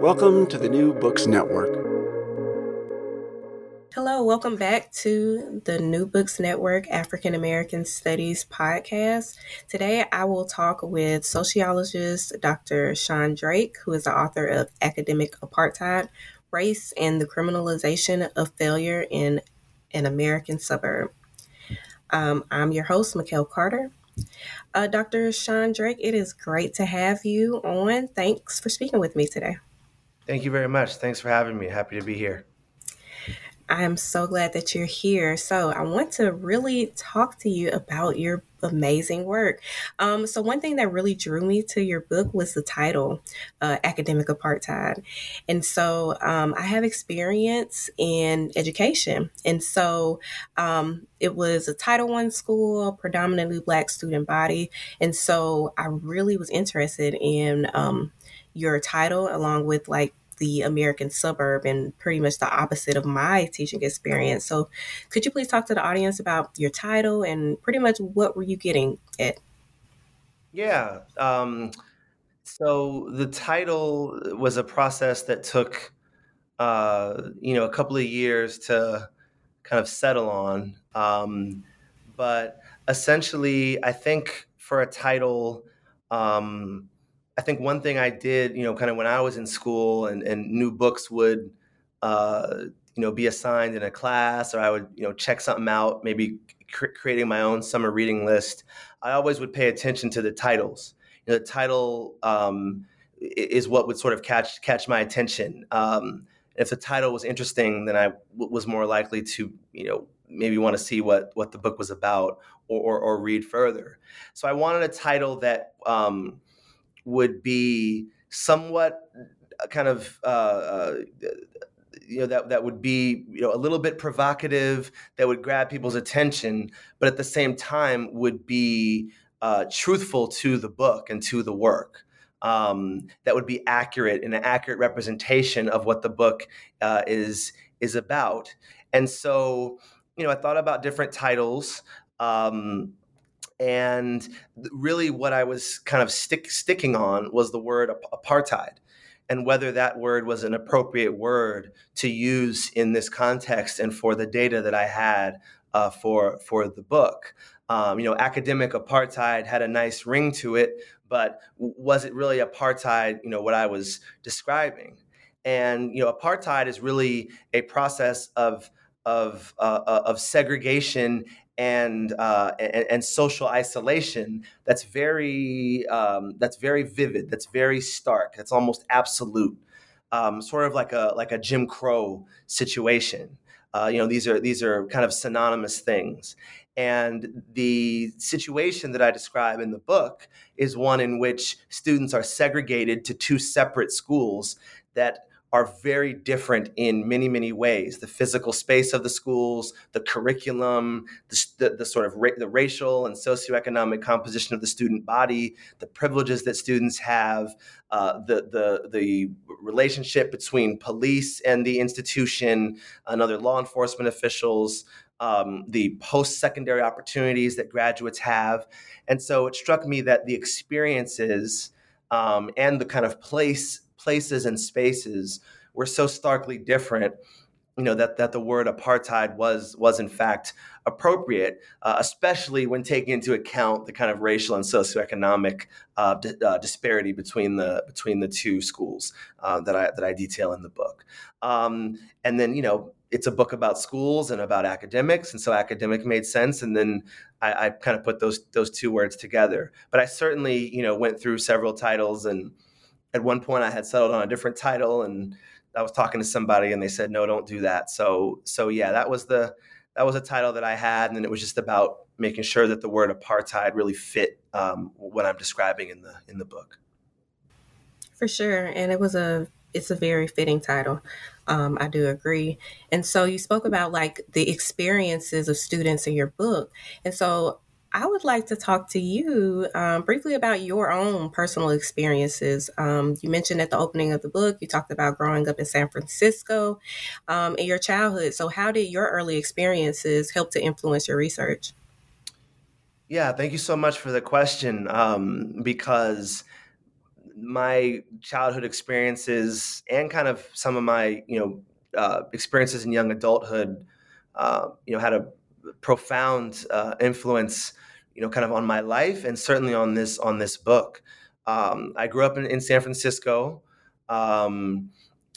Welcome to the New Books Network. Hello, welcome back to the New Books Network African American Studies podcast. Today I will talk with sociologist Dr. Sean Drake, who is the author of Academic Apartheid Race and the Criminalization of Failure in an American Suburb. Um, I'm your host, Mikkel Carter. Uh, Dr. Sean Drake, it is great to have you on. Thanks for speaking with me today. Thank you very much. Thanks for having me. Happy to be here. I am so glad that you're here. So, I want to really talk to you about your amazing work. Um, so, one thing that really drew me to your book was the title, uh, Academic Apartheid. And so, um, I have experience in education. And so, um, it was a Title One school, predominantly Black student body. And so, I really was interested in um, your title along with like the American suburb and pretty much the opposite of my teaching experience. So, could you please talk to the audience about your title and pretty much what were you getting at? Yeah. Um, so, the title was a process that took, uh, you know, a couple of years to kind of settle on. Um, but essentially, I think for a title, um, I think one thing I did, you know, kind of when I was in school and, and new books would, uh, you know, be assigned in a class or I would, you know, check something out, maybe cr- creating my own summer reading list. I always would pay attention to the titles. You know, the title um, is what would sort of catch catch my attention. Um, if the title was interesting, then I w- was more likely to, you know, maybe want to see what what the book was about or, or, or read further. So I wanted a title that um, would be somewhat uh, kind of uh, uh, you know that that would be you know a little bit provocative that would grab people's attention but at the same time would be uh, truthful to the book and to the work. Um, that would be accurate and an accurate representation of what the book uh, is is about. And so you know i thought about different titles um, and really, what I was kind of stick, sticking on was the word apartheid and whether that word was an appropriate word to use in this context and for the data that I had uh, for for the book. Um, you know, academic apartheid had a nice ring to it, but was it really apartheid? You know, what I was describing, and you know, apartheid is really a process of of uh, uh of segregation and, uh, and, and social isolation that's very um, that's very vivid that's very stark that's almost absolute um, sort of like a like a Jim Crow situation. Uh, you know these are these are kind of synonymous things. And the situation that I describe in the book is one in which students are segregated to two separate schools that are very different in many, many ways. The physical space of the schools, the curriculum, the, the, the sort of ra- the racial and socioeconomic composition of the student body, the privileges that students have, uh, the, the, the relationship between police and the institution and other law enforcement officials, um, the post secondary opportunities that graduates have. And so it struck me that the experiences um, and the kind of place places and spaces were so starkly different you know that that the word apartheid was was in fact appropriate, uh, especially when taking into account the kind of racial and socioeconomic uh, uh, disparity between the between the two schools uh, that I that I detail in the book. Um, and then you know it's a book about schools and about academics, and so academic made sense. And then I, I kind of put those those two words together. But I certainly you know went through several titles, and at one point I had settled on a different title and I was talking to somebody and they said, no, don't do that. So, so yeah, that was the, that was a title that I had. And it was just about making sure that the word apartheid really fit um, what I'm describing in the, in the book. For sure. And it was a, it's a very fitting title. Um, I do agree. And so you spoke about like the experiences of students in your book. And so I would like to talk to you um, briefly about your own personal experiences. Um, you mentioned at the opening of the book, you talked about growing up in San Francisco um, in your childhood. So, how did your early experiences help to influence your research? Yeah, thank you so much for the question. Um, because my childhood experiences and kind of some of my, you know, uh, experiences in young adulthood, uh, you know, had a profound uh, influence you know, kind of on my life and certainly on this on this book. Um, I grew up in, in San Francisco. Um,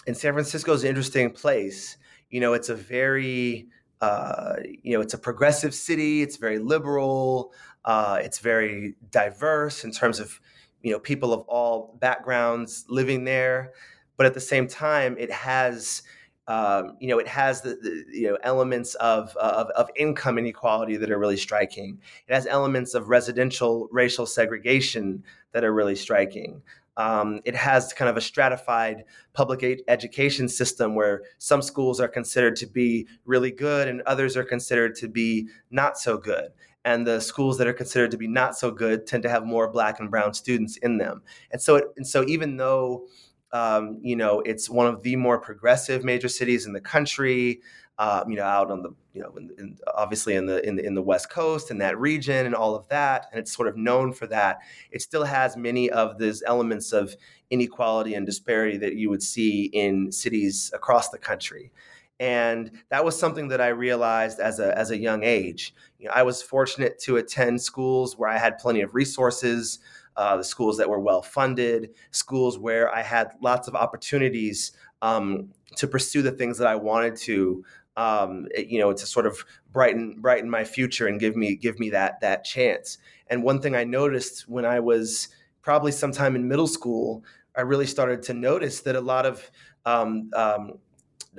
and San Francisco is an interesting place. You know, it's a very uh, you know, it's a progressive city. It's very liberal. Uh, it's very diverse in terms of you know people of all backgrounds living there. But at the same time, it has um, you know, it has the, the you know elements of, of, of income inequality that are really striking. It has elements of residential racial segregation that are really striking. Um, it has kind of a stratified public education system where some schools are considered to be really good and others are considered to be not so good. And the schools that are considered to be not so good tend to have more black and brown students in them. And so, it, and so even though um, you know, it's one of the more progressive major cities in the country. Um, you know, out on the, you know, in, in, obviously in the, in the in the West Coast and that region and all of that, and it's sort of known for that. It still has many of those elements of inequality and disparity that you would see in cities across the country. And that was something that I realized as a as a young age. You know, I was fortunate to attend schools where I had plenty of resources uh, the schools that were well funded, schools where I had lots of opportunities um, to pursue the things that I wanted to. Um, you know, to sort of brighten brighten my future and give me give me that that chance. And one thing I noticed when I was probably sometime in middle school, I really started to notice that a lot of um, um,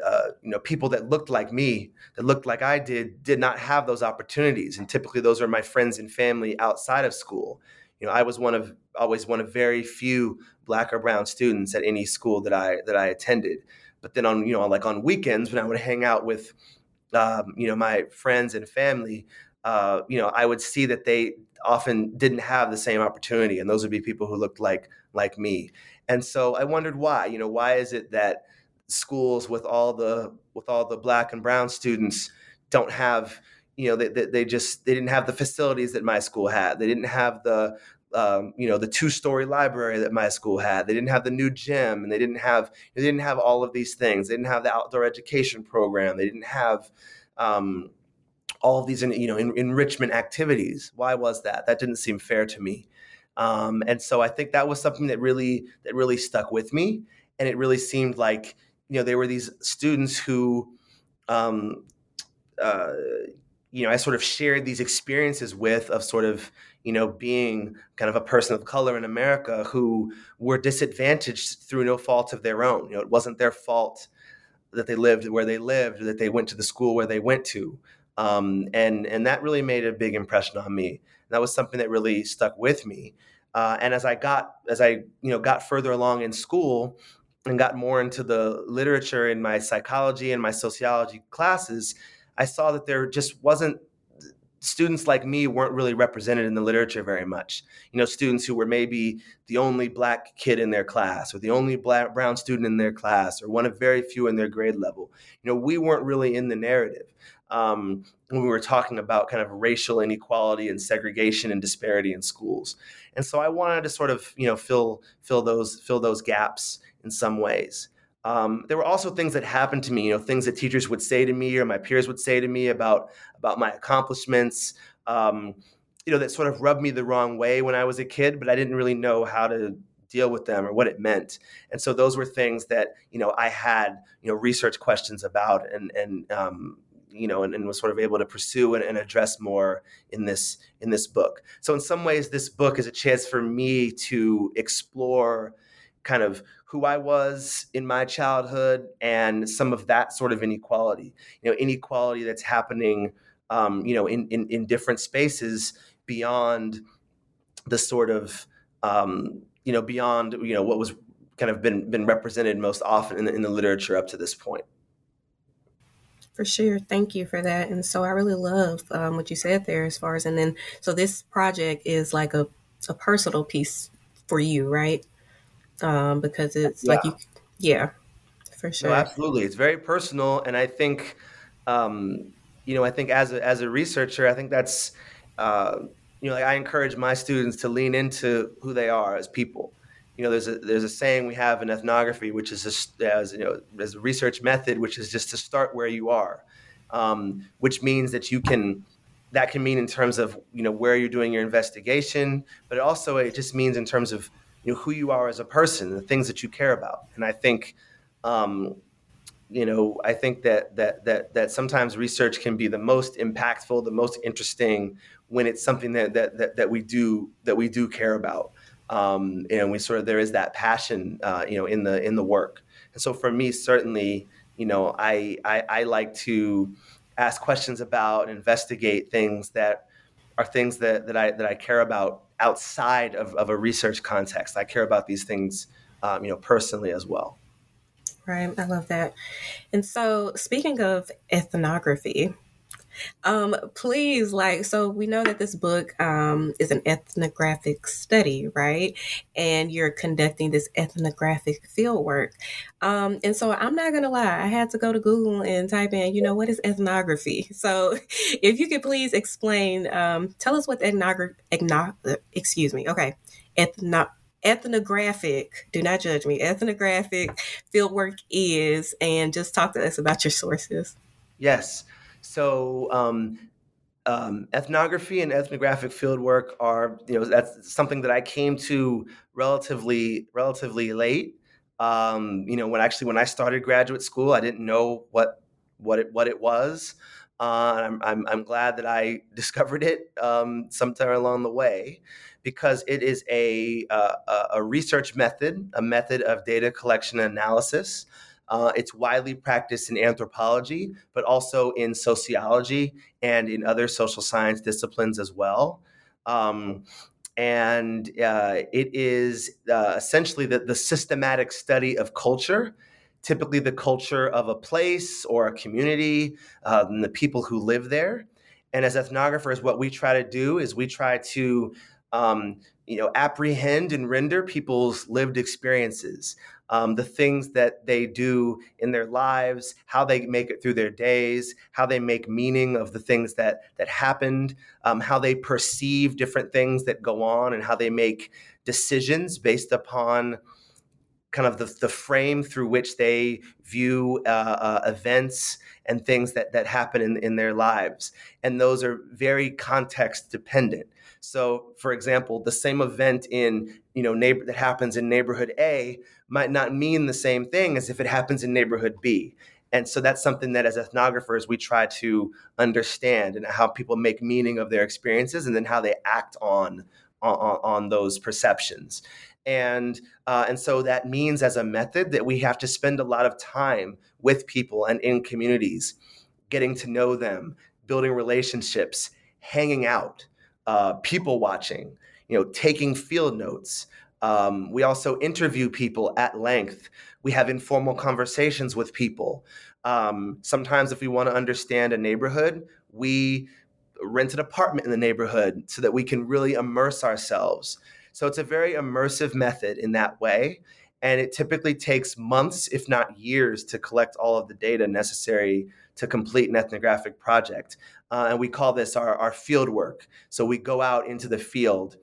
uh, you know people that looked like me that looked like i did did not have those opportunities and typically those are my friends and family outside of school you know, I was one of always one of very few black or brown students at any school that I that I attended. But then on you know like on weekends when I would hang out with um, you know my friends and family, uh, you know I would see that they often didn't have the same opportunity, and those would be people who looked like like me. And so I wondered why. You know, why is it that schools with all the with all the black and brown students don't have you know they, they, they, just they didn't have the facilities that my school had. They didn't have the um, you know the two story library that my school had. They didn't have the new gym and they didn't have they didn't have all of these things. They didn't have the outdoor education program. They didn't have um, all of these you know en- enrichment activities. Why was that? That didn't seem fair to me. Um, and so i think that was something that really that really stuck with me. And it really seemed like you know there were these students who um, uh, you know, I sort of shared these experiences with of sort of, you know, being kind of a person of color in America who were disadvantaged through no fault of their own. You know, it wasn't their fault that they lived where they lived, that they went to the school where they went to. Um, and and that really made a big impression on me. That was something that really stuck with me. Uh, and as I got as I you know got further along in school and got more into the literature in my psychology and my sociology classes, I saw that there just wasn't students like me weren't really represented in the literature very much. You know, students who were maybe the only black kid in their class or the only black brown student in their class or one of very few in their grade level. You know, we weren't really in the narrative. Um, when we were talking about kind of racial inequality and segregation and disparity in schools. And so I wanted to sort of, you know, fill fill those fill those gaps in some ways. Um, there were also things that happened to me, you know, things that teachers would say to me or my peers would say to me about about my accomplishments, um, you know, that sort of rubbed me the wrong way when I was a kid, but I didn't really know how to deal with them or what it meant. And so those were things that you know I had you know research questions about and and um, you know and, and, was sort of able to pursue and, and, address more in this in this book. So in some ways, this book is a chance for me to explore kind of who I was in my childhood and some of that sort of inequality. You know, inequality that's happening. Um, you know, in, in in different spaces beyond the sort of um, you know, beyond you know what was kind of been been represented most often in the, in the literature up to this point. For sure, thank you for that. And so I really love um, what you said there, as far as and then so this project is like a a personal piece for you, right? Um, because it's yeah. like you, yeah, for sure. No, absolutely, it's very personal, and I think, um, you know, I think as a as a researcher, I think that's uh, you know, like I encourage my students to lean into who they are as people. You know, there's a there's a saying we have in ethnography, which is just as you know, as a research method, which is just to start where you are, um, which means that you can. That can mean in terms of you know where you're doing your investigation, but it also it just means in terms of you know who you are as a person, the things that you care about. And I think um, you know i think that that that that sometimes research can be the most impactful the most interesting when it's something that that that, that we do that we do care about. Um, and we sort of there is that passion uh, you know in the in the work. And so for me certainly you know I, I i like to ask questions about investigate things that are things that that i that i care about outside of, of a research context i care about these things um, you know personally as well Right. I love that. And so, speaking of ethnography, um, please, like, so we know that this book um, is an ethnographic study, right? And you're conducting this ethnographic field work. Um, and so I'm not going to lie, I had to go to Google and type in, you know, what is ethnography? So if you could please explain, um, tell us what ethnography, excuse me, okay, ethno- ethnographic, do not judge me, ethnographic fieldwork is, and just talk to us about your sources. Yes. So, um, um, ethnography and ethnographic fieldwork are, you know, that's something that I came to relatively, relatively late. Um, you know, when actually when I started graduate school, I didn't know what what it what it was. Uh, I'm, I'm, I'm glad that I discovered it um, sometime along the way because it is a, uh, a research method, a method of data collection and analysis. Uh, it's widely practiced in anthropology, but also in sociology and in other social science disciplines as well. Um, and uh, it is uh, essentially the, the systematic study of culture typically the culture of a place or a community uh, and the people who live there. And as ethnographers, what we try to do is we try to um, you know, apprehend and render people's lived experiences, um, the things that they do in their lives, how they make it through their days, how they make meaning of the things that that happened, um, how they perceive different things that go on, and how they make decisions based upon kind of the, the frame through which they view uh, uh, events and things that, that happen in, in their lives. And those are very context dependent. So, for example, the same event in you know neighbor that happens in neighborhood A might not mean the same thing as if it happens in neighborhood B. And so that's something that as ethnographers we try to understand and how people make meaning of their experiences and then how they act on on, on those perceptions. And uh, and so that means as a method that we have to spend a lot of time with people and in communities, getting to know them, building relationships, hanging out uh, people watching, you know, taking field notes. Um, we also interview people at length. We have informal conversations with people. Um, sometimes, if we want to understand a neighborhood, we rent an apartment in the neighborhood so that we can really immerse ourselves. So it's a very immersive method in that way. And it typically takes months, if not years, to collect all of the data necessary to complete an ethnographic project. Uh, and we call this our, our field work. So we go out into the field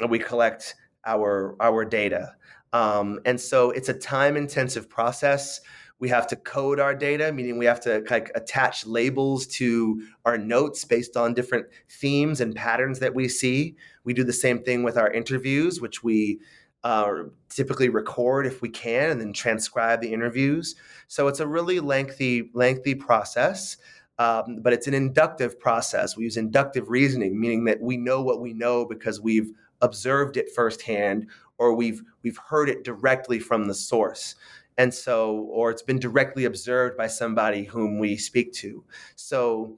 and we collect our, our data. Um, and so it's a time intensive process. We have to code our data, meaning we have to like attach labels to our notes based on different themes and patterns that we see. We do the same thing with our interviews, which we uh, typically record if we can, and then transcribe the interviews. So it's a really lengthy, lengthy process. Um, but it's an inductive process. We use inductive reasoning, meaning that we know what we know because we've observed it firsthand or we've we've heard it directly from the source and so or it's been directly observed by somebody whom we speak to so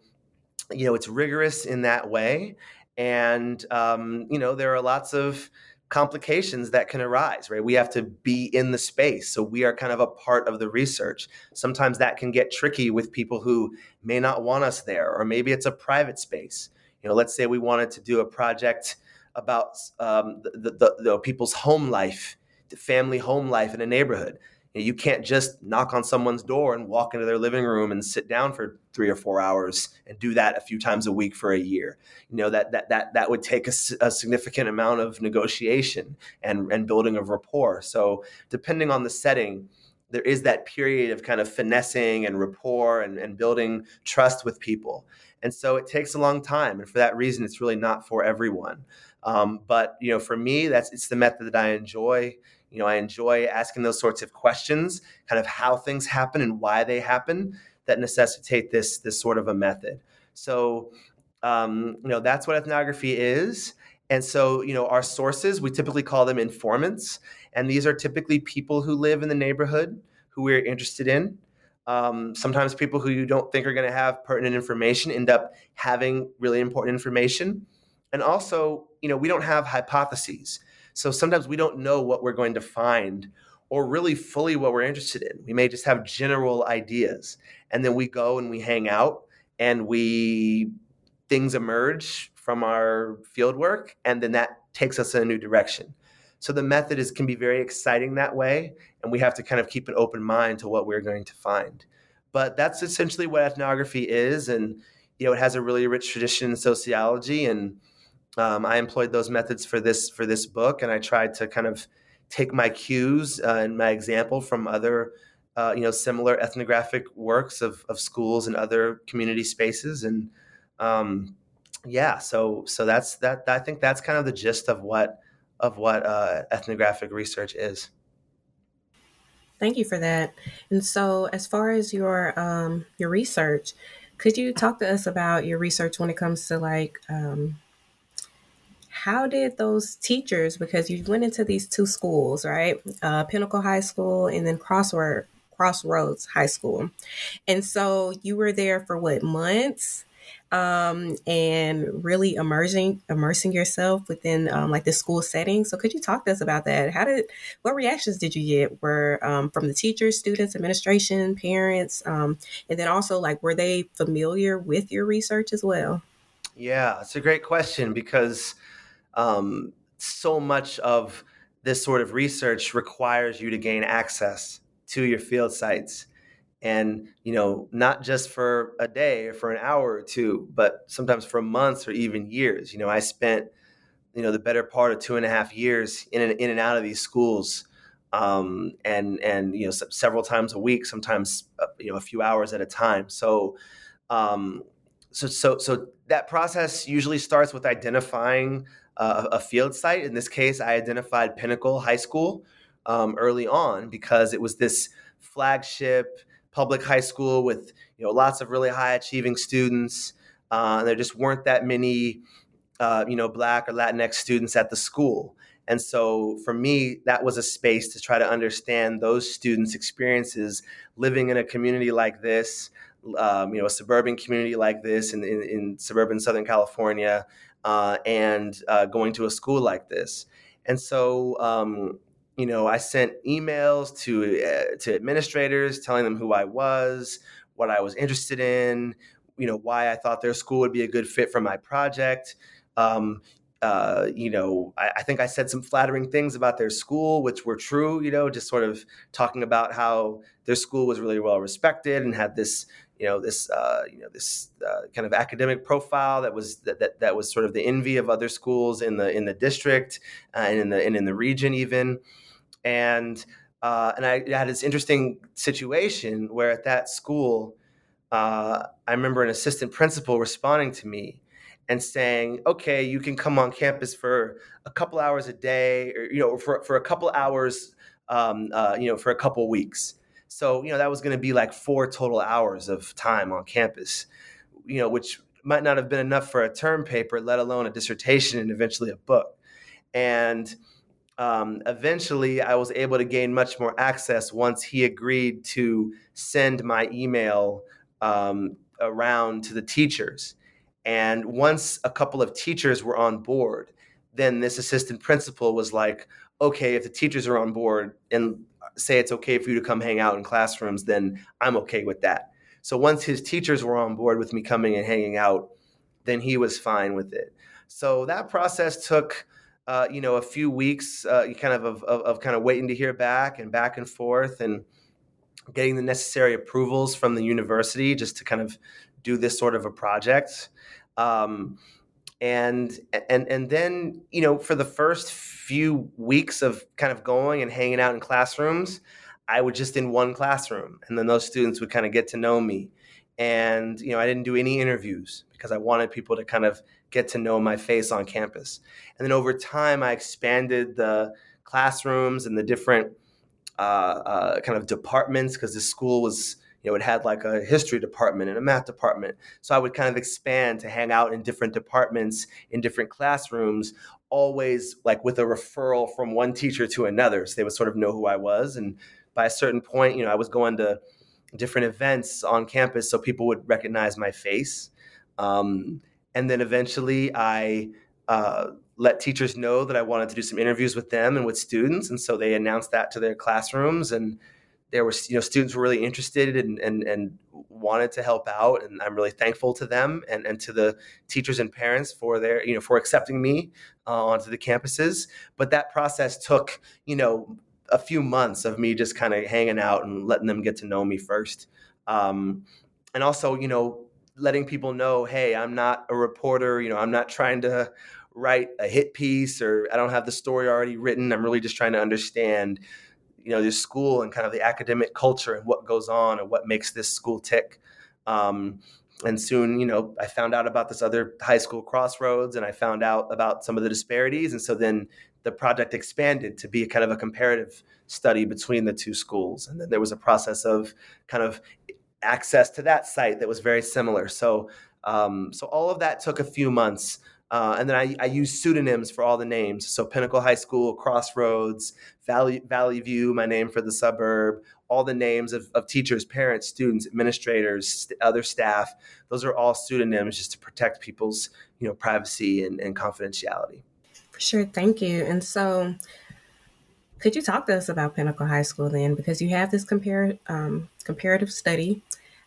you know it's rigorous in that way and um, you know there are lots of complications that can arise right? We have to be in the space. So we are kind of a part of the research. Sometimes that can get tricky with people who may not want us there or maybe it's a private space. You know let's say we wanted to do a project about um, the, the, the, people's home life, the family home life in a neighborhood. You, can't just knock on someone's door and walk into their living room and sit down for three or four hours and do that a few times a week for a year. You know that that that that would take a, a significant amount of negotiation and and building of rapport. So depending on the setting, there is that period of kind of finessing and rapport and, and building trust with people. And so it takes a long time. And for that reason, it's really not for everyone. Um, but you know, for me, that's it's the method that I enjoy. You know, I enjoy asking those sorts of questions, kind of how things happen and why they happen, that necessitate this this sort of a method. So, um, you know, that's what ethnography is. And so, you know, our sources, we typically call them informants. And these are typically people who live in the neighborhood who we're interested in. Um, sometimes people who you don't think are going to have pertinent information end up having really important information. And also, you know, we don't have hypotheses. So sometimes we don't know what we're going to find or really fully what we're interested in. We may just have general ideas. And then we go and we hang out and we things emerge from our field work and then that takes us in a new direction. So the method is can be very exciting that way and we have to kind of keep an open mind to what we're going to find. But that's essentially what ethnography is and you know it has a really rich tradition in sociology and um, I employed those methods for this for this book, and I tried to kind of take my cues uh, and my example from other, uh, you know, similar ethnographic works of, of schools and other community spaces, and um, yeah, so so that's that. I think that's kind of the gist of what of what uh, ethnographic research is. Thank you for that. And so, as far as your um, your research, could you talk to us about your research when it comes to like um, how did those teachers, because you went into these two schools, right? Uh, Pinnacle High School and then Crossword, Crossroads High School. And so you were there for what, months? Um, and really immersing immersing yourself within um, like the school setting. So could you talk to us about that? How did what reactions did you get? Were um, from the teachers, students, administration, parents, um, and then also like were they familiar with your research as well? Yeah, it's a great question because um, so much of this sort of research requires you to gain access to your field sites. And you know not just for a day or for an hour or two but sometimes for months or even years. You know i spent you know the better part of two and a half years in and, in and out of these schools um, and and you know several times a week sometimes uh, you know a few hours at a time. So um, so so so that process usually starts with identifying uh, a field site. In this case, I identified Pinnacle High School um, early on because it was this flagship public high school with you know lots of really high achieving students. Uh, and there just weren't that many uh, you know Black or Latinx students at the school. And so for me, that was a space to try to understand those students' experiences living in a community like this, um, you know, a suburban community like this in, in, in suburban Southern California, uh, and uh, going to a school like this. And so, um, you know, I sent emails to uh, to administrators telling them who I was, what I was interested in, you know, why I thought their school would be a good fit for my project. Um, uh, you know, I, I, think I said some flattering things about their school, which were true. You know, just sort of talking about how their school was really well respected and had this you know this uh, you know this uh, kind of academic profile that was that, that, that was sort of the envy of other schools in the in the district uh, and in the and in the region even and uh, and I had this interesting situation where at that school, uh, I remember an assistant principal responding to me and saying, "Okay, you can come on campus for a couple hours a day, or you know, for for a couple hours, um, you know, for a couple weeks." So you know that was going to be like four total hours of time on campus, you know, which might not have been enough for a term paper, let alone a dissertation and eventually a book. And um, eventually, I was able to gain much more access once he agreed to send my email um, around to the teachers. And once a couple of teachers were on board, then this assistant principal was like, okay, if the teachers are on board and say it's okay for you to come hang out in classrooms, then I'm okay with that. So once his teachers were on board with me coming and hanging out, then he was fine with it. So that process took, uh, you know, a few weeks, uh, kind of, of, of kind of waiting to hear back and back and forth and getting the necessary approvals from the university just to kind of do this sort of a project. Um, and and and then you know for the first few weeks of kind of going and hanging out in classrooms i was just in one classroom and then those students would kind of get to know me. And you know i didn't do any interviews because i wanted people to kind of get to know my face on campus. And then over time i expanded the classrooms and the different uh, uh, kind of departments because the school was you know, it had like a history department and a math department. So I would kind of expand to hang out in different departments, in different classrooms, always like with a referral from one teacher to another. So they would sort of know who I was. And by a certain point, you know, I was going to different events on campus so people would recognize my face. Um, and then eventually I uh, let teachers know that I wanted to do some interviews with them and with students. And so they announced that to their classrooms. And there was you know students were really interested and and, and wanted to help out and i'm really thankful to them and, and to the teachers and parents for their you know for accepting me uh, onto the campuses. But that process took you know a few months of me just kind of hanging out and letting them get to know me first. Um, and also you know letting people know hey i'm not a reporter you know i'm not trying to write a hit piece or i don't have the story already written. I'm really just trying to understand you know this school and kind of the academic culture and what goes on and what makes this school tick. Um, and soon, you know, I found out about this other high school crossroads, and I found out about some of the disparities. And so then the project expanded to be kind of a comparative study between the two schools. And then there was a process of kind of access to that site that was very similar. So, um, so all of that took a few months. Uh, and then I, I use pseudonyms for all the names. So Pinnacle High School, Crossroads, Valley, Valley View, my name for the suburb, all the names of, of teachers, parents, students, administrators, st- other staff. Those are all pseudonyms just to protect people's you know privacy and, and confidentiality. For sure, thank you. And so, could you talk to us about Pinnacle High School then? Because you have this compar- um, comparative study.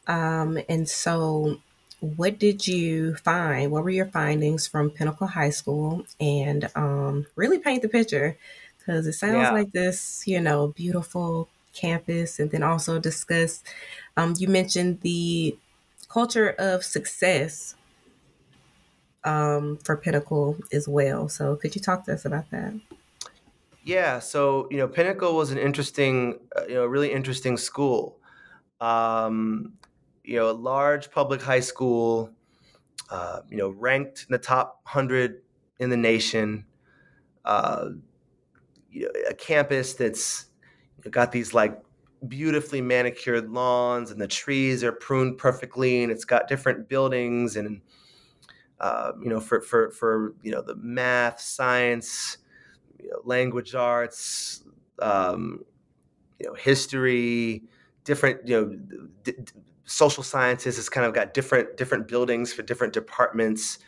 Um, and so, what did you find? What were your findings from Pinnacle High School? And um, really paint the picture because it sounds yeah. like this, you know, beautiful campus. And then also discuss, um, you mentioned the culture of success um, for Pinnacle as well. So could you talk to us about that? Yeah, so you know, Pinnacle was an interesting, uh, you know, really interesting school. Um, you know, a large public high school, uh, you know, ranked in the top 100 in the nation, uh, you know, a campus that's got these like beautifully manicured lawns and the trees are pruned perfectly and it's got different buildings and uh, you know for for for you know the math science you know, language arts um, you know history different you know d- social sciences has kind of got different different buildings for different departments.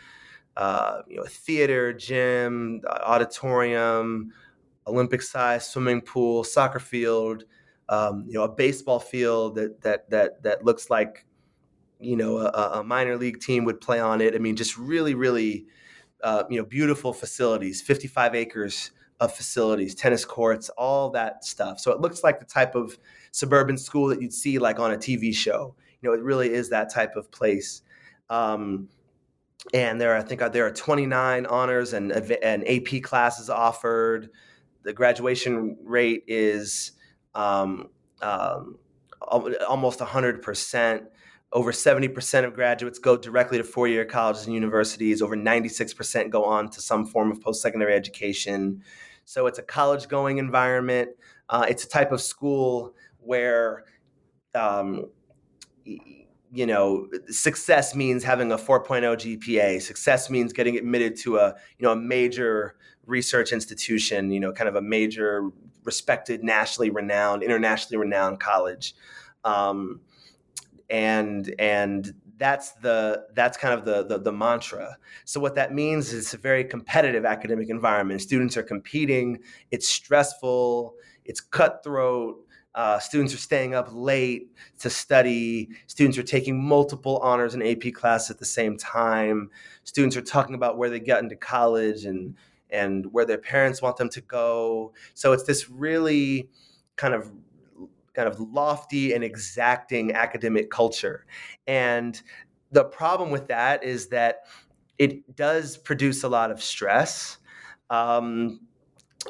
Uh, you know, theater, gym, auditorium, Olympic size swimming pool, soccer field. Um, you know, a baseball field that that that that looks like you know a, a minor league team would play on it. I mean, just really, really, uh, you know, beautiful facilities, 55 acres of facilities, tennis courts, all that stuff. So it looks like the type of suburban school that you'd see like on a TV show you know, it really is that type of place. Um, and there, I think there are 29 honors and, and AP classes offered. the graduation rate is um, um, almost 100%. Over 70% of graduates go directly to four year colleges and universities. Over 96% go on to some form of post secondary education. So it's a college going environment. Uh, it's a type of school where, um, you know, success means having a 4.0 GPA. Success means getting admitted to a, you know, a major research institution, you know, kind of a major, respected, nationally renowned, internationally renowned college. Um, and and that's the that's kind of the, the, the mantra. So what that means is it's a very competitive academic environment. Students are competing. It's stressful. It's cutthroat. Uh, students are staying up late to study. Students are taking multiple honors and AP classes at the same time. Students are talking about where they got into college and and where their parents want them to go. So it's this really kind of kind of lofty and exacting academic culture. And the problem with that is that it does produce a lot of stress. Um,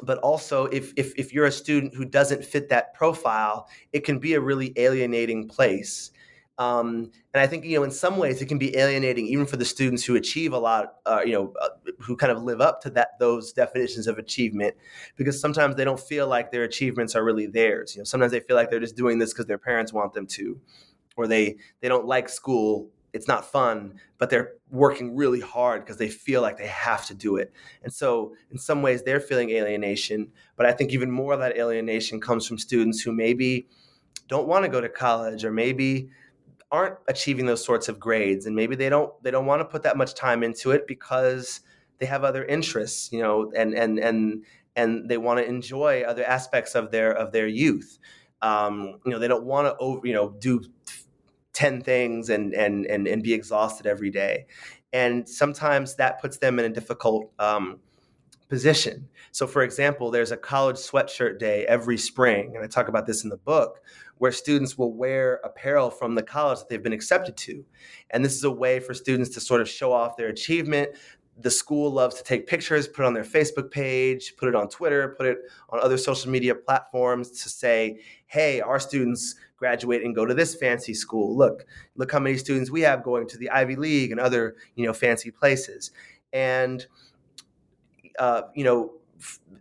but also, if, if, if you're a student who doesn't fit that profile, it can be a really alienating place. Um, and I think you know, in some ways, it can be alienating even for the students who achieve a lot. Uh, you know, uh, who kind of live up to that those definitions of achievement, because sometimes they don't feel like their achievements are really theirs. You know, sometimes they feel like they're just doing this because their parents want them to, or they they don't like school. It's not fun, but they're working really hard because they feel like they have to do it. And so, in some ways, they're feeling alienation. But I think even more of that alienation comes from students who maybe don't want to go to college, or maybe aren't achieving those sorts of grades and maybe they don't they don't want to put that much time into it because they have other interests you know and and and and they want to enjoy other aspects of their of their youth um, you know they don't want to over you know do 10 things and and and, and be exhausted every day and sometimes that puts them in a difficult um, position so for example there's a college sweatshirt day every spring and i talk about this in the book where students will wear apparel from the college that they've been accepted to. And this is a way for students to sort of show off their achievement. The school loves to take pictures, put it on their Facebook page, put it on Twitter, put it on other social media platforms to say, hey, our students graduate and go to this fancy school. Look, look how many students we have going to the Ivy League and other, you know, fancy places. And uh, you know,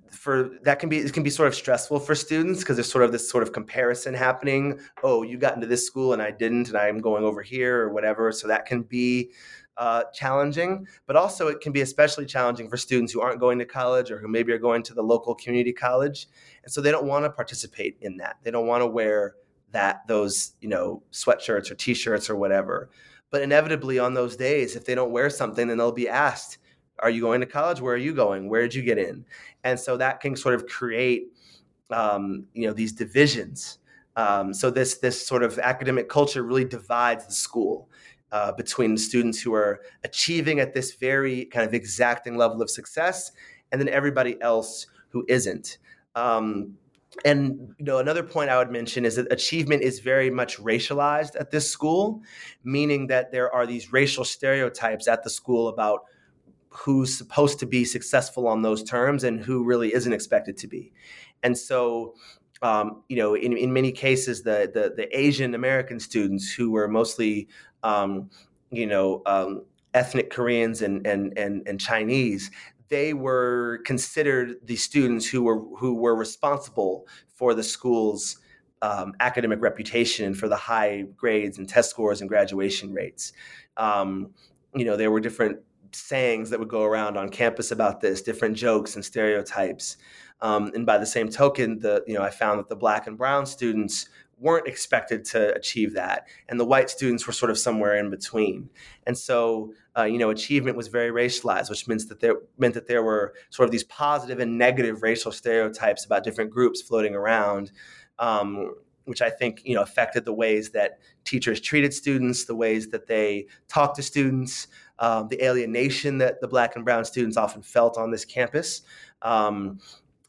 for that can be it can be sort of stressful for students because there's sort of this sort of comparison happening oh you got into this school and i didn't and i'm going over here or whatever so that can be uh, challenging but also it can be especially challenging for students who aren't going to college or who maybe are going to the local community college and so they don't want to participate in that they don't want to wear that those you know sweatshirts or t-shirts or whatever but inevitably on those days if they don't wear something then they'll be asked are you going to college? Where are you going? Where did you get in? And so that can sort of create, um, you know, these divisions. Um, so this this sort of academic culture really divides the school uh, between students who are achieving at this very kind of exacting level of success, and then everybody else who isn't. Um, and you know another point i would mention is that achievement is very much racialized at this school meaning that there are these racial stereotypes at the school about who's supposed to be successful on those terms and who really isn't expected to be. And so, um, you know, in, in many cases, the, the, the Asian American students who were mostly, um, you know, um, ethnic Koreans and, and, and, and Chinese, they were considered the students who were who were responsible for the school's um, academic reputation for the high grades and test scores and graduation rates. Um, you know, there were different sayings that would go around on campus about this, different jokes and stereotypes. Um, and by the same token, the you know I found that the black and brown students weren't expected to achieve that, and the white students were sort of somewhere in between. And so, uh, you know, achievement was very racialized, which means that there meant that there were sort of these positive and negative racial stereotypes about different groups floating around. Um, which I think you know affected the ways that teachers treated students, the ways that they talked to students, um, the alienation that the black and brown students often felt on this campus, um,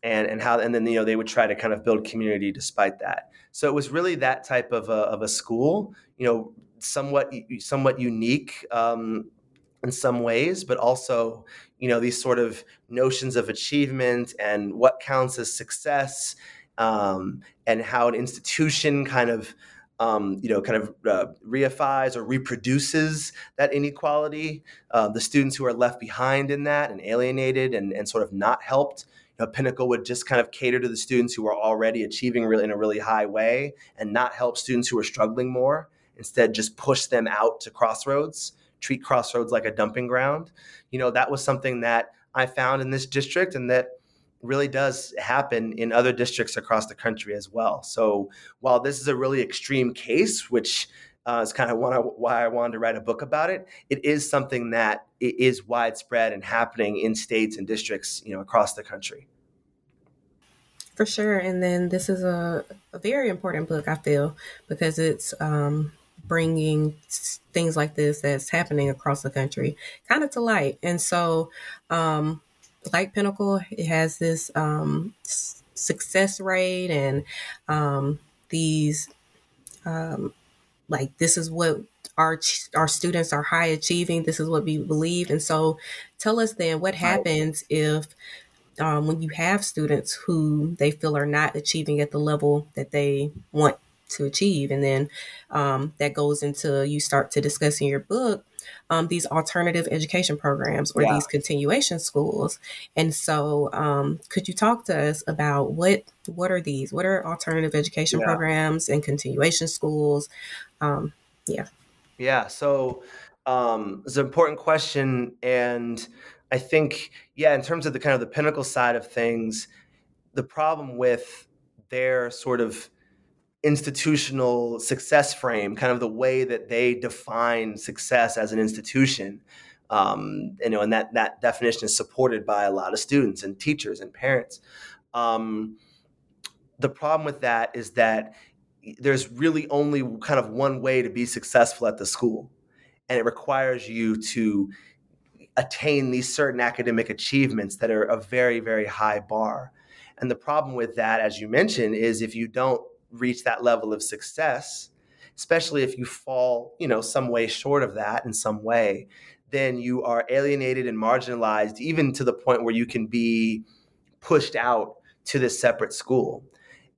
and and how and then you know they would try to kind of build community despite that. So it was really that type of a, of a school, you know, somewhat somewhat unique. Um, in some ways, but also, you know, these sort of notions of achievement and what counts as success, um, and how an institution kind of, um, you know, kind of uh, reifies or reproduces that inequality. Uh, the students who are left behind in that and alienated and, and sort of not helped. Pinnacle would just kind of cater to the students who are already achieving really in a really high way and not help students who are struggling more. Instead, just push them out to Crossroads treat Crossroads like a dumping ground. You know, that was something that I found in this district and that really does happen in other districts across the country as well. So while this is a really extreme case, which uh, is kind of why I wanted to write a book about it. It is something that is widespread and happening in states and districts, you know, across the country. For sure, and then this is a, a very important book. I feel because it's um, bringing things like this that's happening across the country kind of to light. And so, um, like Pinnacle, it has this um, success rate and um, these um, like this is what our our students are high achieving. This is what we believe. And so, tell us then what happens if um, when you have students who they feel are not achieving at the level that they want to achieve. And then um, that goes into you start to discuss in your book um, these alternative education programs or yeah. these continuation schools. And so, um, could you talk to us about what what are these? What are alternative education yeah. programs and continuation schools? Um, yeah, yeah. So um, it's an important question, and I think yeah, in terms of the kind of the pinnacle side of things, the problem with their sort of institutional success frame, kind of the way that they define success as an institution. Um, you know, and that that definition is supported by a lot of students and teachers and parents. Um, the problem with that is that there's really only kind of one way to be successful at the school, and it requires you to attain these certain academic achievements that are a very very high bar. And the problem with that, as you mentioned, is if you don't reach that level of success, especially if you fall, you know, some way short of that in some way, then you are alienated and marginalized, even to the point where you can be pushed out to this separate school.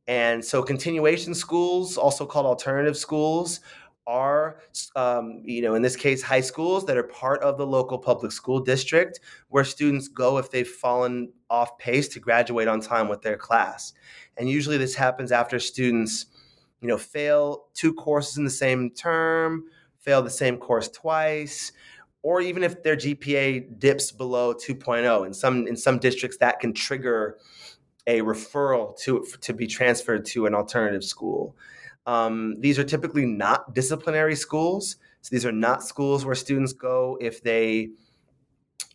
And so, continuation schools, also called alternative schools, are, um, you know, in this case, high schools that are part of the local public school district where students go if they've fallen off pace to graduate on time with their class. And usually this happens after students, you know, fail two courses in the same term, fail the same course twice, or even if their GPA dips below 2.0. In some in some districts that can trigger a referral to to be transferred to an alternative school. Um, these are typically not disciplinary schools. So these are not schools where students go if they,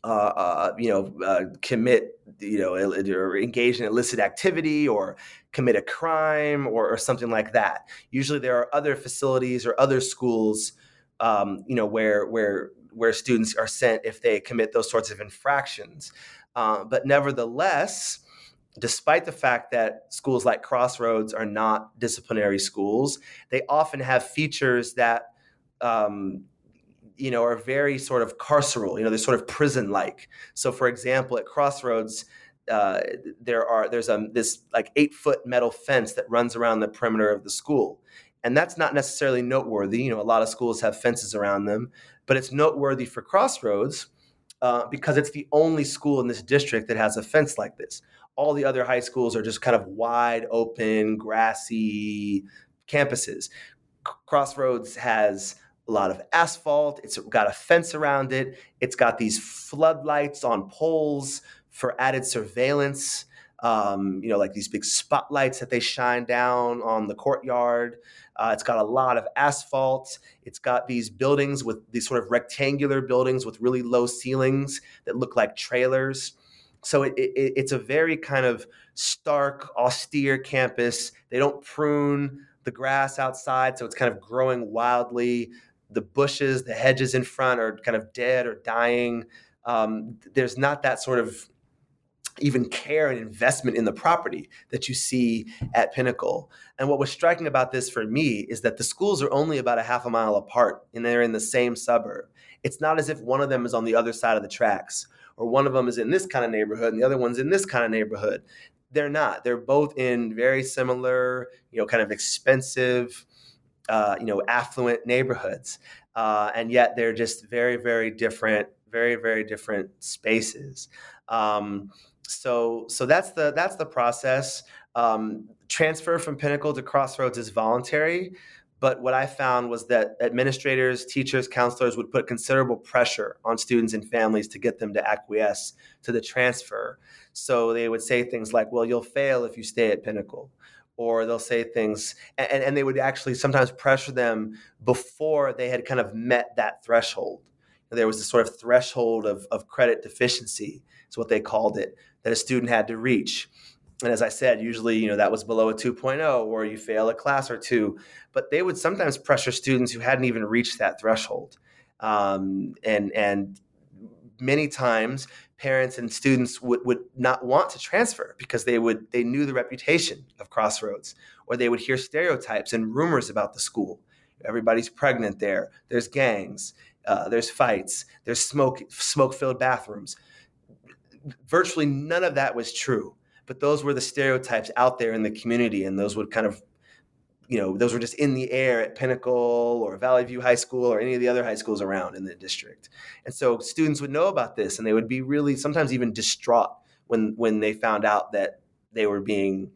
uh, uh, you know, uh, commit, you know, or engage in illicit activity or commit a crime or, or, something like that. Usually, there are other facilities or other schools, um, you know, where where where students are sent if they commit those sorts of infractions. Uh, but nevertheless, despite the fact that schools like Crossroads are not disciplinary schools, they often have features that um, you know are very sort of carceral. You know, they're sort of prison-like. So, for example, at Crossroads. Uh, there are there's a this like eight foot metal fence that runs around the perimeter of the school, and that's not necessarily noteworthy. You know, a lot of schools have fences around them, but it's noteworthy for Crossroads uh, because it's the only school in this district that has a fence like this all the other high schools are just kind of wide open, grassy campuses. Crossroads has a lot of asphalt. It's got a fence around it. It's got these floodlights on poles for added surveillance. Um, you know, like these big spotlights that they shine down on the courtyard. Uh, it's got a lot of asphalt. It's got these buildings with these sort of rectangular buildings with really low ceilings that look like trailers. So it, it, it's a very kind of stark, austere campus. They don't prune the grass outside, so it's kind of growing wildly. The bushes, the hedges in front are kind of dead or dying. Um, there's not that sort of even care and investment in the property that you see at Pinnacle. And what was striking about this for me is that the schools are only about a half a mile apart and they're in the same suburb. It's not as if one of them is on the other side of the tracks or one of them is in this kind of neighborhood and the other one's in this kind of neighborhood. They're not. They're both in very similar, you know, kind of expensive, uh, you know, affluent neighborhoods. Uh, and yet they're just very, very different, very, very different spaces. Um, so so that's the that's the process. Um, transfer from Pinnacle to Crossroads is voluntary, but what I found was that administrators, teachers, counselors would put considerable pressure on students and families to get them to acquiesce to the transfer. So they would say things like, "Well, you'll fail if you stay at Pinnacle." Or they'll say things, and, and they would actually sometimes pressure them before they had kind of met that threshold. There was this sort of threshold of, of credit deficiency, is what they called it that a student had to reach. And as I said, usually, you know, that was below a 2.0 or you fail a class or two. But they would sometimes pressure students who hadn't even reached that threshold. Um, and and many times parents and students would, would not want to transfer because they would they knew the reputation of crossroads or they would hear stereotypes and rumors about the school everybody's pregnant there there's gangs uh, there's fights there's smoke smoke filled bathrooms virtually none of that was true. But those were the stereotypes out there in the community, and those would kind of, you know, those were just in the air at Pinnacle or Valley View High School or any of the other high schools around in the district. And so students would know about this, and they would be really sometimes even distraught when when they found out that they were being,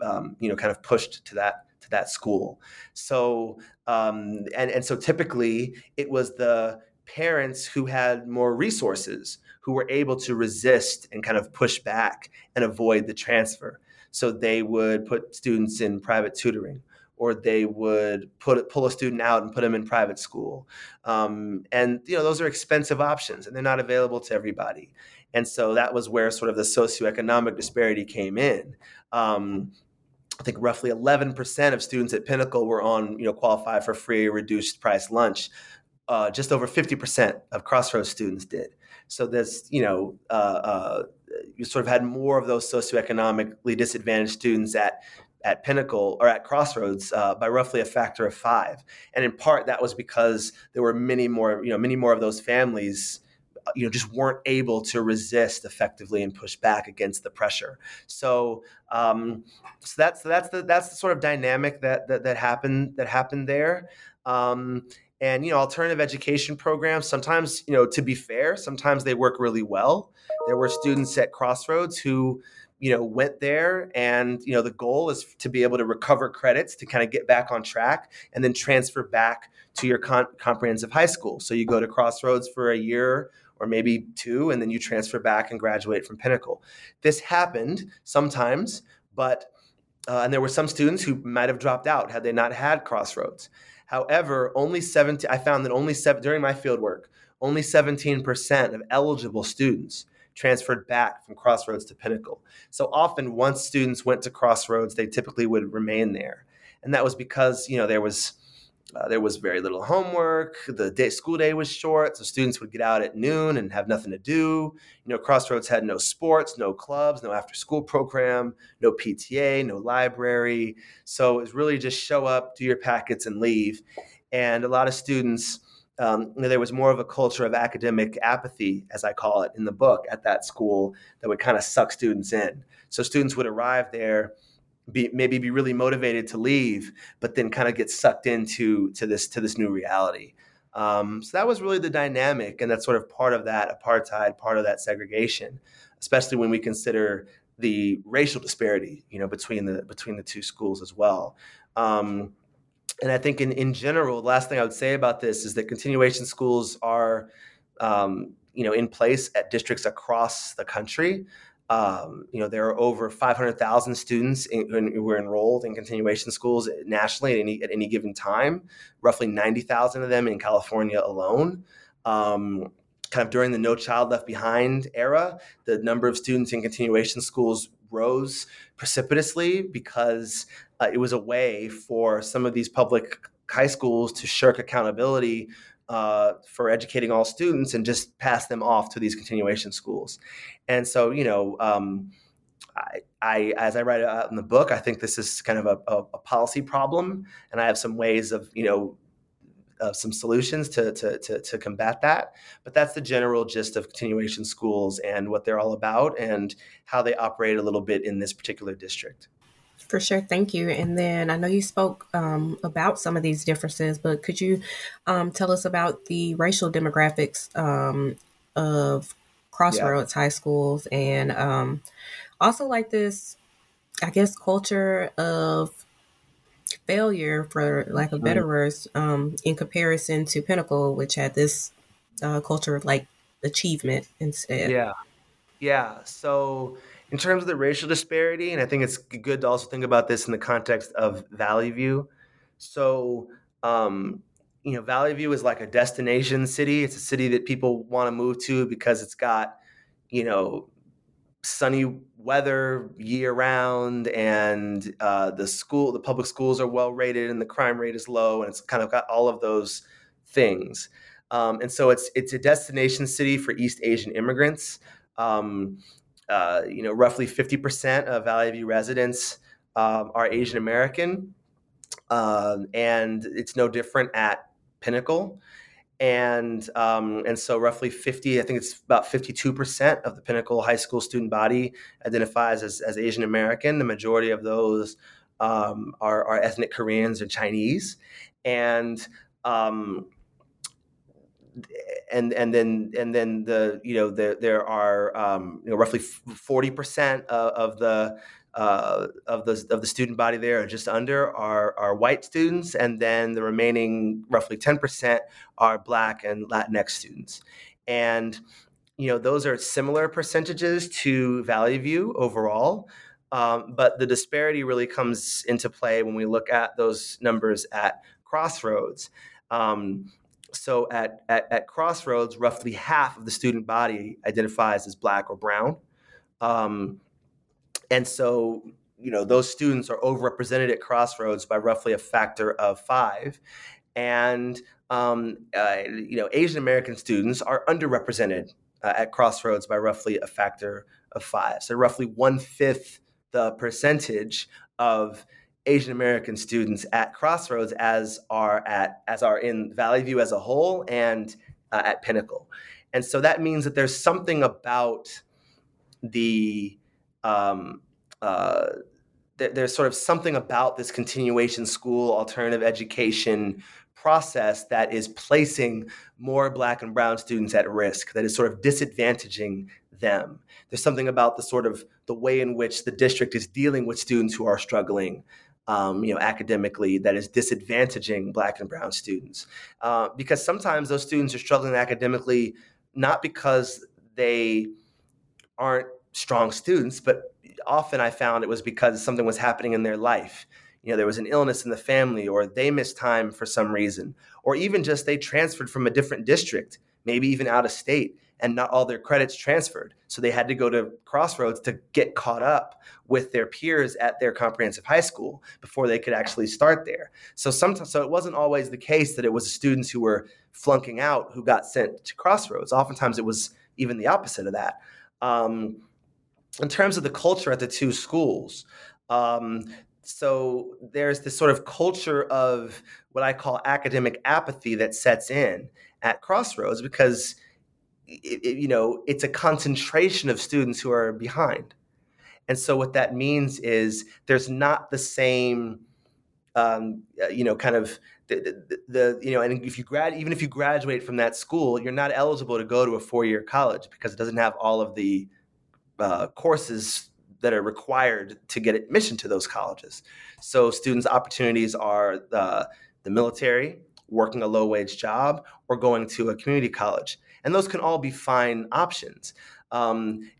um, you know, kind of pushed to that to that school. So um, and and so typically it was the parents who had more resources who were able to resist and kind of push back and avoid the transfer. So they would put students in private tutoring, or they would put pull a student out and put them in private school. Um, and you know those are expensive options, and they're not available to everybody. And so that was where sort of the socioeconomic disparity came in. Um, I think roughly 11% of students at Pinnacle were on, you know, qualify for free reduced price lunch. Uh, just over 50% of Crossroads students did. So there's, you know, uh, uh, you sort of had more of those socioeconomically disadvantaged students at at Pinnacle or at Crossroads uh, by roughly a factor of five, and in part that was because there were many more, you know, many more of those families uh, you know just weren't able to resist effectively and push back against the pressure. So um, so that's that's the that's the sort of dynamic that that, that happened that happened there. Um, and you know alternative education programs sometimes you know to be fair sometimes they work really well. There were students at crossroads who you know went there and you know the goal is to be able to recover credits to kind of get back on track and then transfer back to your con- comprehensive high school. So you go to crossroads for a year or maybe two and then you transfer back and graduate from pinnacle. This happened sometimes but uh, and there were some students who might have dropped out had they not had crossroads However, only 17, I found that only seven, during my fieldwork, only 17% of eligible students transferred back from Crossroads to Pinnacle. So often, once students went to Crossroads, they typically would remain there. And that was because, you know, there was uh, there was very little homework. The day, school day was short, so students would get out at noon and have nothing to do. You know, Crossroads had no sports, no clubs, no after-school program, no PTA, no library. So it was really just show up, do your packets, and leave. And a lot of students, um, there was more of a culture of academic apathy, as I call it in the book, at that school that would kind of suck students in. So students would arrive there be maybe be really motivated to leave, but then kind of get sucked into to this to this new reality. Um, so that was really the dynamic, and that's sort of part of that apartheid, part of that segregation, especially when we consider the racial disparity, you know, between the between the two schools as well. Um, and I think in in general, the last thing I would say about this is that continuation schools are, um, you know, in place at districts across the country. Um, you know, there are over 500,000 students in, who are enrolled in continuation schools nationally at any, at any given time, roughly 90,000 of them in California alone. Um, kind of during the No Child Left Behind era, the number of students in continuation schools rose precipitously because uh, it was a way for some of these public high schools to shirk accountability uh, for educating all students and just pass them off to these continuation schools. And so, you know, um, I, I, as I write it out in the book, I think this is kind of a, a, a policy problem, and I have some ways of, you know, uh, some solutions to, to, to, to, combat that. But that's the general gist of continuation schools and what they're all about and how they operate a little bit in this particular district. For sure. Thank you. And then I know you spoke um, about some of these differences, but could you um, tell us about the racial demographics um, of Crossroads yeah. High Schools and um, also like this, I guess, culture of failure, for lack of better words, um, in comparison to Pinnacle, which had this uh, culture of like achievement instead? Yeah. Yeah. So, in terms of the racial disparity, and I think it's good to also think about this in the context of Valley View. So, um, you know, Valley View is like a destination city. It's a city that people want to move to because it's got, you know, sunny weather year round, and uh, the school, the public schools are well rated, and the crime rate is low, and it's kind of got all of those things. Um, and so it's it's a destination city for East Asian immigrants. Um, uh, you know, roughly 50% of Valley View residents um, are Asian American, um, and it's no different at Pinnacle. And um, and so roughly 50, I think it's about 52% of the Pinnacle High School student body identifies as, as Asian American. The majority of those um, are, are ethnic Koreans or Chinese. And um, and and then and then the you know there there are um, you know roughly forty percent of the uh, of the of the student body there, or just under, are are white students, and then the remaining roughly ten percent are Black and Latinx students, and you know those are similar percentages to Valley View overall. Um, but the disparity really comes into play when we look at those numbers at Crossroads. Um, so at, at, at, Crossroads, roughly half of the student body identifies as black or brown. Um, and so, you know, those students are overrepresented at Crossroads by roughly a factor of five. And, um, uh, you know, Asian American students are underrepresented uh, at Crossroads by roughly a factor of five. So, roughly one fifth the percentage of Asian American students at Crossroads as are at as are in Valley View as a whole and uh, at Pinnacle, and so that means that there's something about the um, uh, there's sort of something about this continuation school alternative education process that is placing more black and brown students at risk that is sort of disadvantaging them. There's something about the sort of the way in which the district is dealing with students who are struggling um, you know, academically that is disadvantaging Black and Brown students, uh, because sometimes those students are struggling academically not because they aren't strong students, but often I found it was because something was happening in their life. You know, there was an illness in the family, or they missed time for some reason, or even just they transferred from a different district, maybe even out of state, and not all their credits transferred. So they had to go to Crossroads to get caught up with their peers at their comprehensive high school before they could actually start there. So sometimes, so it wasn't always the case that it was students who were flunking out who got sent to Crossroads. Oftentimes, it was even the opposite of that. Um, in terms of the culture at the two schools, um, so there's this sort of culture of what I call academic apathy that sets in at Crossroads because it, it, you know, it's a concentration of students who are behind. And so what that means is there's not the same, um, uh, you know, kind of the, the, the, you know, and if you grad, even if you graduate from that school, you're not eligible to go to a four-year college because it doesn't have all of the uh, courses that are required to get admission to those colleges. So students' opportunities are the, the military, working a low-wage job, or going to a community college and those can all be fine options. Um,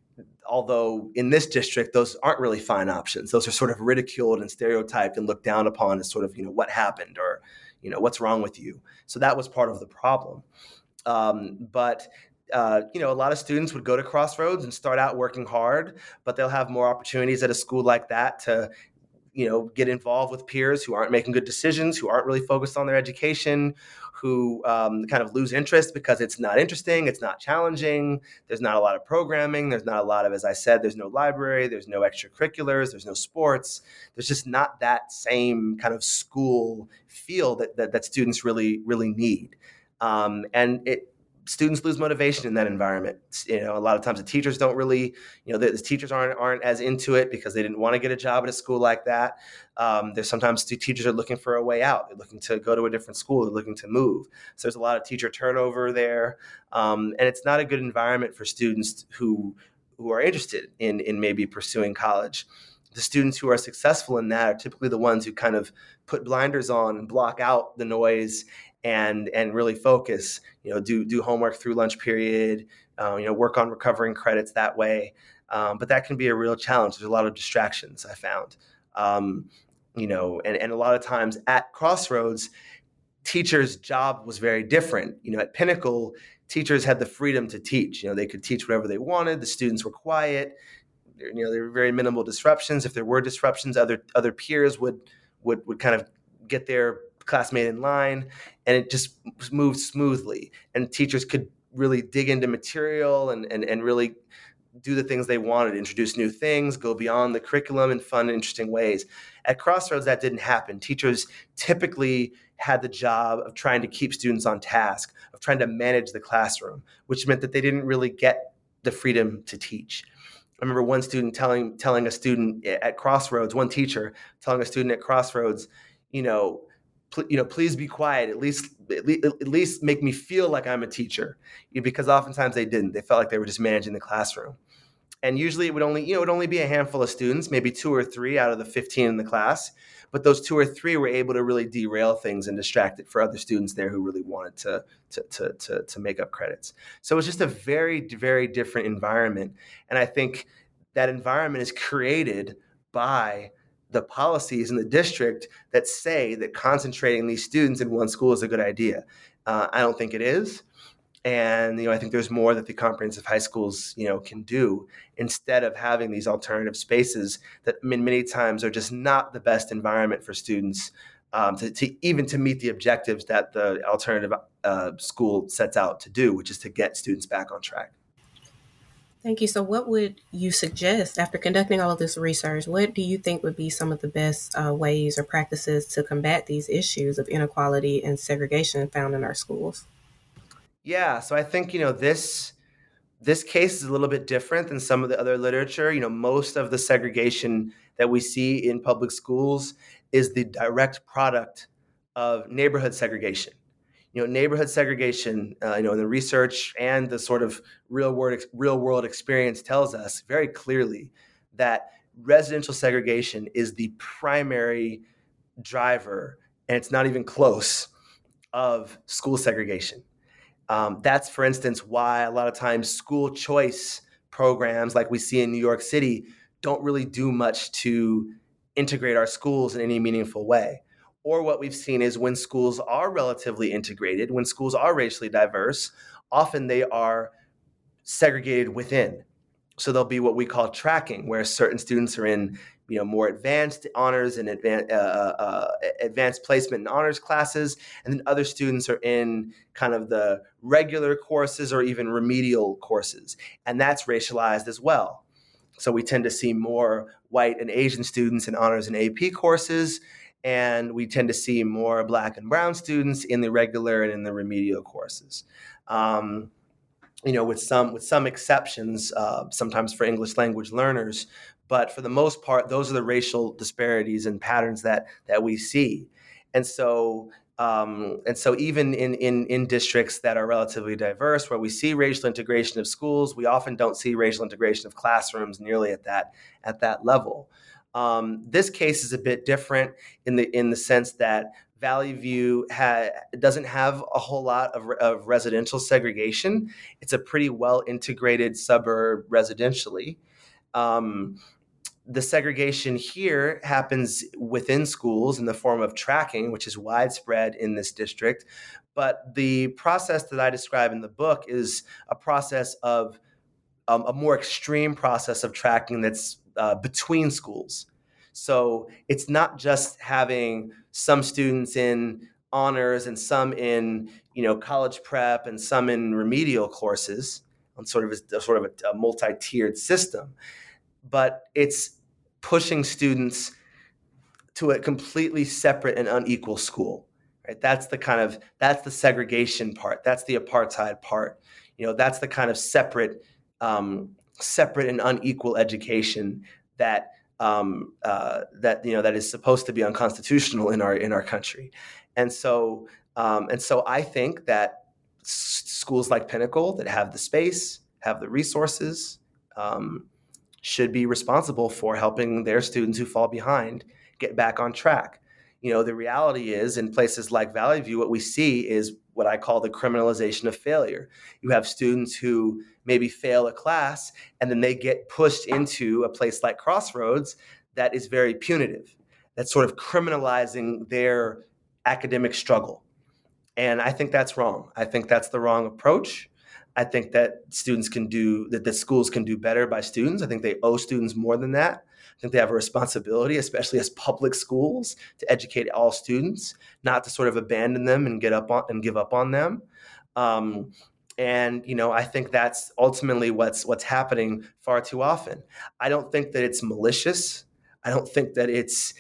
although in this district, those aren't really fine options. Those are sort of ridiculed and stereotyped and looked down upon as sort of, you know, what happened or, you know, what's wrong with you. So that was part of the problem. Um, but uh, you know, a lot of students would go to Crossroads and start out working hard, but they'll have more opportunities at a school like that to you know get involved with peers who aren't making good decisions who aren't really focused on their education who um, kind of lose interest because it's not interesting it's not challenging there's not a lot of programming there's not a lot of as i said there's no library there's no extracurriculars there's no sports. There's just not that same kind of school feel that that, that students really really need. Um, and it students lose motivation in that environment. You know, a lot of times the teachers don't really, you know, the, the teachers aren't aren't as into it because they didn't want to get a job at a school like that. Um, there's sometimes teachers are looking for a way out. They're looking to go to a different school. They're looking to move. So there's a lot of teacher turnover there, um, and it's not a good environment for students who who are interested in in maybe pursuing college. The students who are successful in that are typically the ones who kind of put blinders on and block out the noise and and really focus. You know, do do homework through lunch period. Uh, you know, work on recovering credits that way. Um, but that can be a real challenge. There's a lot of distractions I found. Um, you know, and, and a lot of times at Crossroads, teachers' job was very different. You know, at Pinnacle, teachers had the freedom to teach. You know, they could teach whatever they wanted. The students were quiet. You know, there were very minimal disruptions. If there were disruptions, other other peers would would would kind of get their classmate in line, and it just moved smoothly. And teachers could really dig into material and, and, and really do the things they wanted, introduce new things, go beyond the curriculum in fun, interesting ways. At Crossroads, that didn't happen. Teachers typically had the job of trying to keep students on task, of trying to manage the classroom, which meant that they didn't really get the freedom to teach. I remember one student telling telling a student at Crossroads, one teacher telling a student at Crossroads, you know, you know, please be quiet. At least, at least, make me feel like I'm a teacher, because oftentimes they didn't. They felt like they were just managing the classroom, and usually it would only, you know, it would only be a handful of students, maybe two or three out of the 15 in the class. But those two or three were able to really derail things and distract it for other students there who really wanted to to to to, to make up credits. So it was just a very very different environment, and I think that environment is created by the policies in the district that say that concentrating these students in one school is a good idea. Uh, I don't think it is. And you know, I think there's more that the comprehensive high schools, you know, can do instead of having these alternative spaces that I mean, many times are just not the best environment for students um, to, to, even to meet the objectives that the alternative uh, school sets out to do, which is to get students back on track. Thank you. So, what would you suggest after conducting all of this research? What do you think would be some of the best uh, ways or practices to combat these issues of inequality and segregation found in our schools? Yeah, so I think you know this this case is a little bit different than some of the other literature. You know, most of the segregation that we see in public schools is the direct product of neighborhood segregation you know neighborhood segregation uh, you know the research and the sort of real world real world experience tells us very clearly that residential segregation is the primary driver and it's not even close of school segregation. Um, that's for instance why a lot of times school choice programs like we see in new york city don't really do much to integrate our schools in any meaningful way or what we've seen is when schools are relatively integrated, when schools are racially diverse, often they are segregated within. So there'll be what we call tracking, where certain students are in you know more advanced honors and advanced uh, uh, uh, advanced placement and honors classes, and then other students are in kind of the regular courses or even remedial courses, and that's racialized as well. So we tend to see more white and Asian students in honors and AP courses, and we tend to see more black and brown students in the regular and in the remedial courses. Um, you know, with some with some exceptions, uh, sometimes for English language learners, but for the most part, those are the racial disparities and patterns that that we see. And so, um, and so, even in, in in districts that are relatively diverse, where we see racial integration of schools, we often don't see racial integration of classrooms nearly at that at that level. Um, this case is a bit different in the in the sense that Valley View ha- doesn't have a whole lot of, of, residential segregation. It's a pretty well integrated suburb residentially. Um, the segregation here happens within schools in the form of tracking, which is widespread in this district. But the process that I describe in the book is a process of um, a more extreme process of tracking that's uh, between schools. So it's not just having some students in honors and some in you know college prep and some in remedial courses on sort of a, sort of a, a multi-tiered system, but it's pushing students to a completely separate and unequal school. Right? That's the kind of that's the segregation part. That's the apartheid part. You know, that's the kind of separate, um, separate and unequal education that um, uh, that you know that is supposed to be unconstitutional in our in our country. And so um, and so I think that s- schools like Pinnacle that have the space, have the resources, um, should be responsible for helping their students who fall behind get back on track. You know, the reality is in places like Valley View, what we see is what I call the criminalization of failure. You have students who maybe fail a class and then they get pushed into a place like Crossroads that is very punitive, that's sort of criminalizing their academic struggle. And I think that's wrong. I think that's the wrong approach. I think that students can do that the schools can do better by students. I think they owe students more than that. I think they have a responsibility, especially as public schools, to educate all students, not to sort of abandon them and get up on and give up on them. Um, and you know, I think that's ultimately what's what's happening far too often. I don't think that it's malicious. I don't think that it's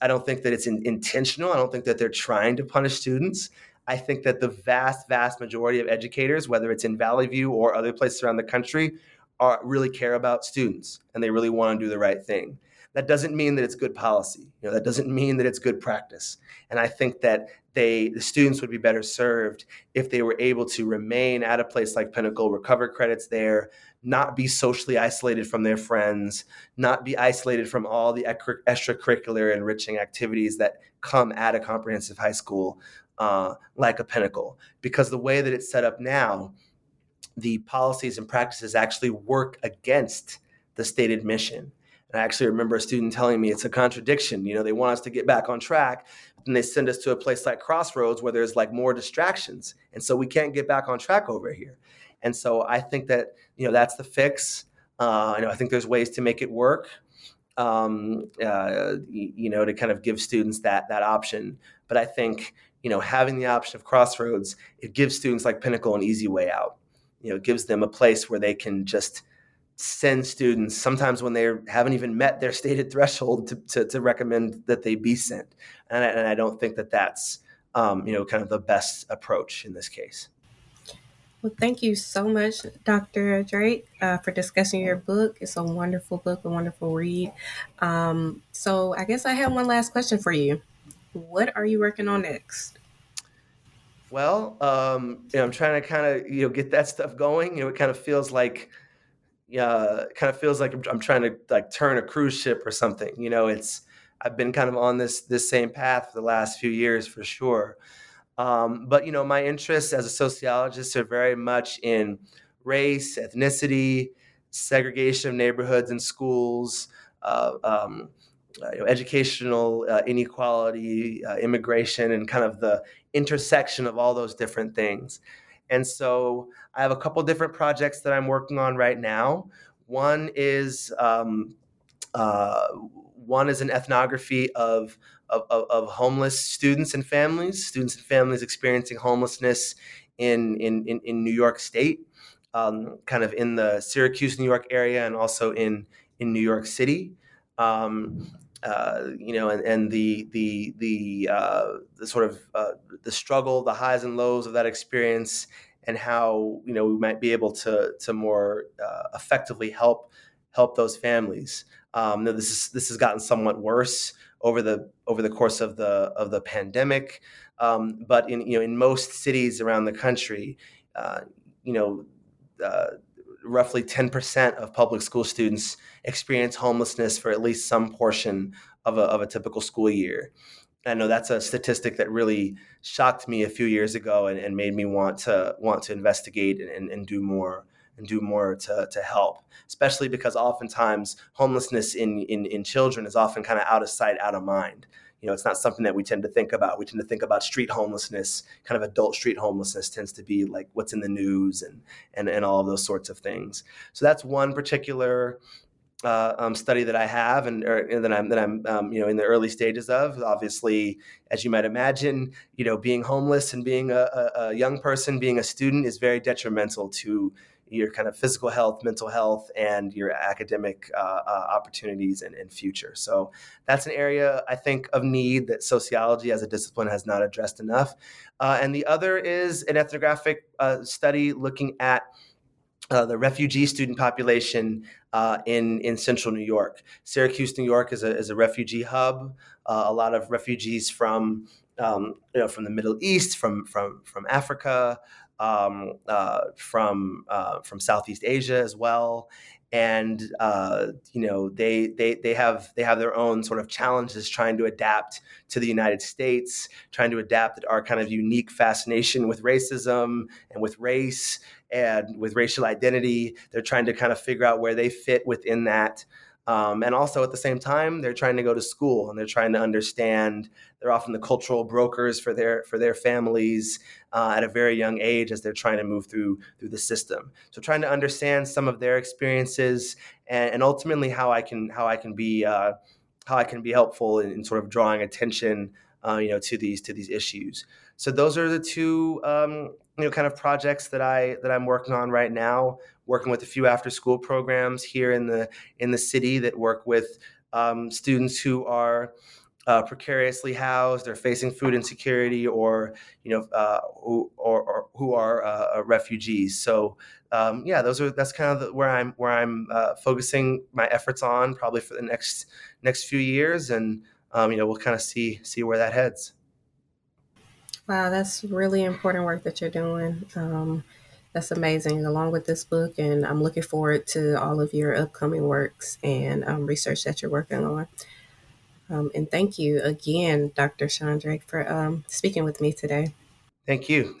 I don't think that it's in, intentional. I don't think that they're trying to punish students. I think that the vast, vast majority of educators, whether it's in Valley View or other places around the country, are really care about students and they really want to do the right thing. That doesn't mean that it's good policy. You know, that doesn't mean that it's good practice. And I think that they the students would be better served if they were able to remain at a place like Pinnacle, recover credits there, not be socially isolated from their friends, not be isolated from all the extracurricular enriching activities that come at a comprehensive high school uh, like a Pinnacle. Because the way that it's set up now, the policies and practices actually work against the stated mission. And I actually remember a student telling me it's a contradiction. You know, they want us to get back on track, and they send us to a place like Crossroads where there's like more distractions. And so we can't get back on track over here. And so I think that, you know, that's the fix. Uh, you know, I think there's ways to make it work. Um, uh, you know, to kind of give students that that option. But I think you know having the option of Crossroads, it gives students like Pinnacle an easy way out you know gives them a place where they can just send students sometimes when they haven't even met their stated threshold to, to, to recommend that they be sent and I, and I don't think that that's um, you know kind of the best approach in this case well, thank you so much, Dr. Drake, uh, for discussing your book. It's a wonderful book, a wonderful read. Um, so, I guess I have one last question for you. What are you working on next? Well, um, you know, I'm trying to kind of you know get that stuff going. You know, it kind of feels like, yeah, it kind of feels like I'm, I'm trying to like turn a cruise ship or something. You know, it's I've been kind of on this this same path for the last few years for sure. Um, but you know, my interests as a sociologist are very much in race, ethnicity, segregation of neighborhoods and schools, uh, um, uh, you know, educational uh, inequality, uh, immigration, and kind of the intersection of all those different things. And so I have a couple different projects that I'm working on right now. One is um, uh, one is an ethnography of, of, of, homeless students and families, students and families experiencing homelessness in, in, in, in New York State, um, kind of in the Syracuse, New York area, and also in, in New York City. Um, uh, you know, and, and the the the uh, the sort of uh, the struggle, the highs and lows of that experience, and how you know we might be able to to more uh, effectively help help those families. Um, this is this has gotten somewhat worse over the over the course of the of the pandemic, um, but in you know in most cities around the country, uh, you know roughly 10% of public school students experience homelessness for at least some portion of a, of a typical school year. I know that's a statistic that really shocked me a few years ago and, and made me want to want to investigate and, and do more and do more to, to help, especially because oftentimes homelessness in, in, in children is often kind of out of sight, out of mind you know, it's not something that we tend to think about. We tend to think about street homelessness, kind of adult street homelessness tends to be like what's in the news and and, and all of those sorts of things. So that's one particular uh, um, study that I have and, or, and that I'm that I'm um, you know in the early stages of. Obviously, as you might imagine, you know, being homeless and being a, a, a young person, being a student, is very detrimental to your kind of physical health, mental health, and your academic uh, uh, opportunities and, and, future. So that's an area I think of need that sociology as a discipline has not addressed enough. Uh, and the other is an ethnographic uh, study looking at uh, the refugee student population uh, in in central New York. Syracuse, New York, is a is a refugee hub. A lot of refugees from um, you know from the Middle East, from from from Africa, um, uh, from uh, from Southeast Asia as well, and uh, you know they they they have they have their own sort of challenges trying to adapt to the United States, trying to adapt to our kind of unique fascination with racism and with race and with racial identity. They're trying to kind of figure out where they fit within that. Um, and also at the same time, they're trying to go to school and they're trying to understand. They're often the cultural brokers for their for their families uh, at a very young age as they're trying to move through through the system. So trying to understand some of their experiences and, and ultimately how I can how I can be uh, how I can be helpful in, in sort of drawing attention uh, you know to these to these issues. So those are the two um, you know kind of projects that I that I'm working on right now. Working with a few after school programs here in the in the city that work with um, students who are uh, precariously housed, or facing food insecurity, or you know, uh, who, or, or, who are uh, refugees. So um, yeah, those are that's kind of the, where I'm where I'm uh, focusing my efforts on probably for the next next few years, and um, you know, we'll kind of see see where that heads. Wow, that's really important work that you're doing. Um, that's amazing, along with this book, and I'm looking forward to all of your upcoming works and um, research that you're working on. Um, and thank you again, Dr. Sean Drake, for um, speaking with me today. Thank you.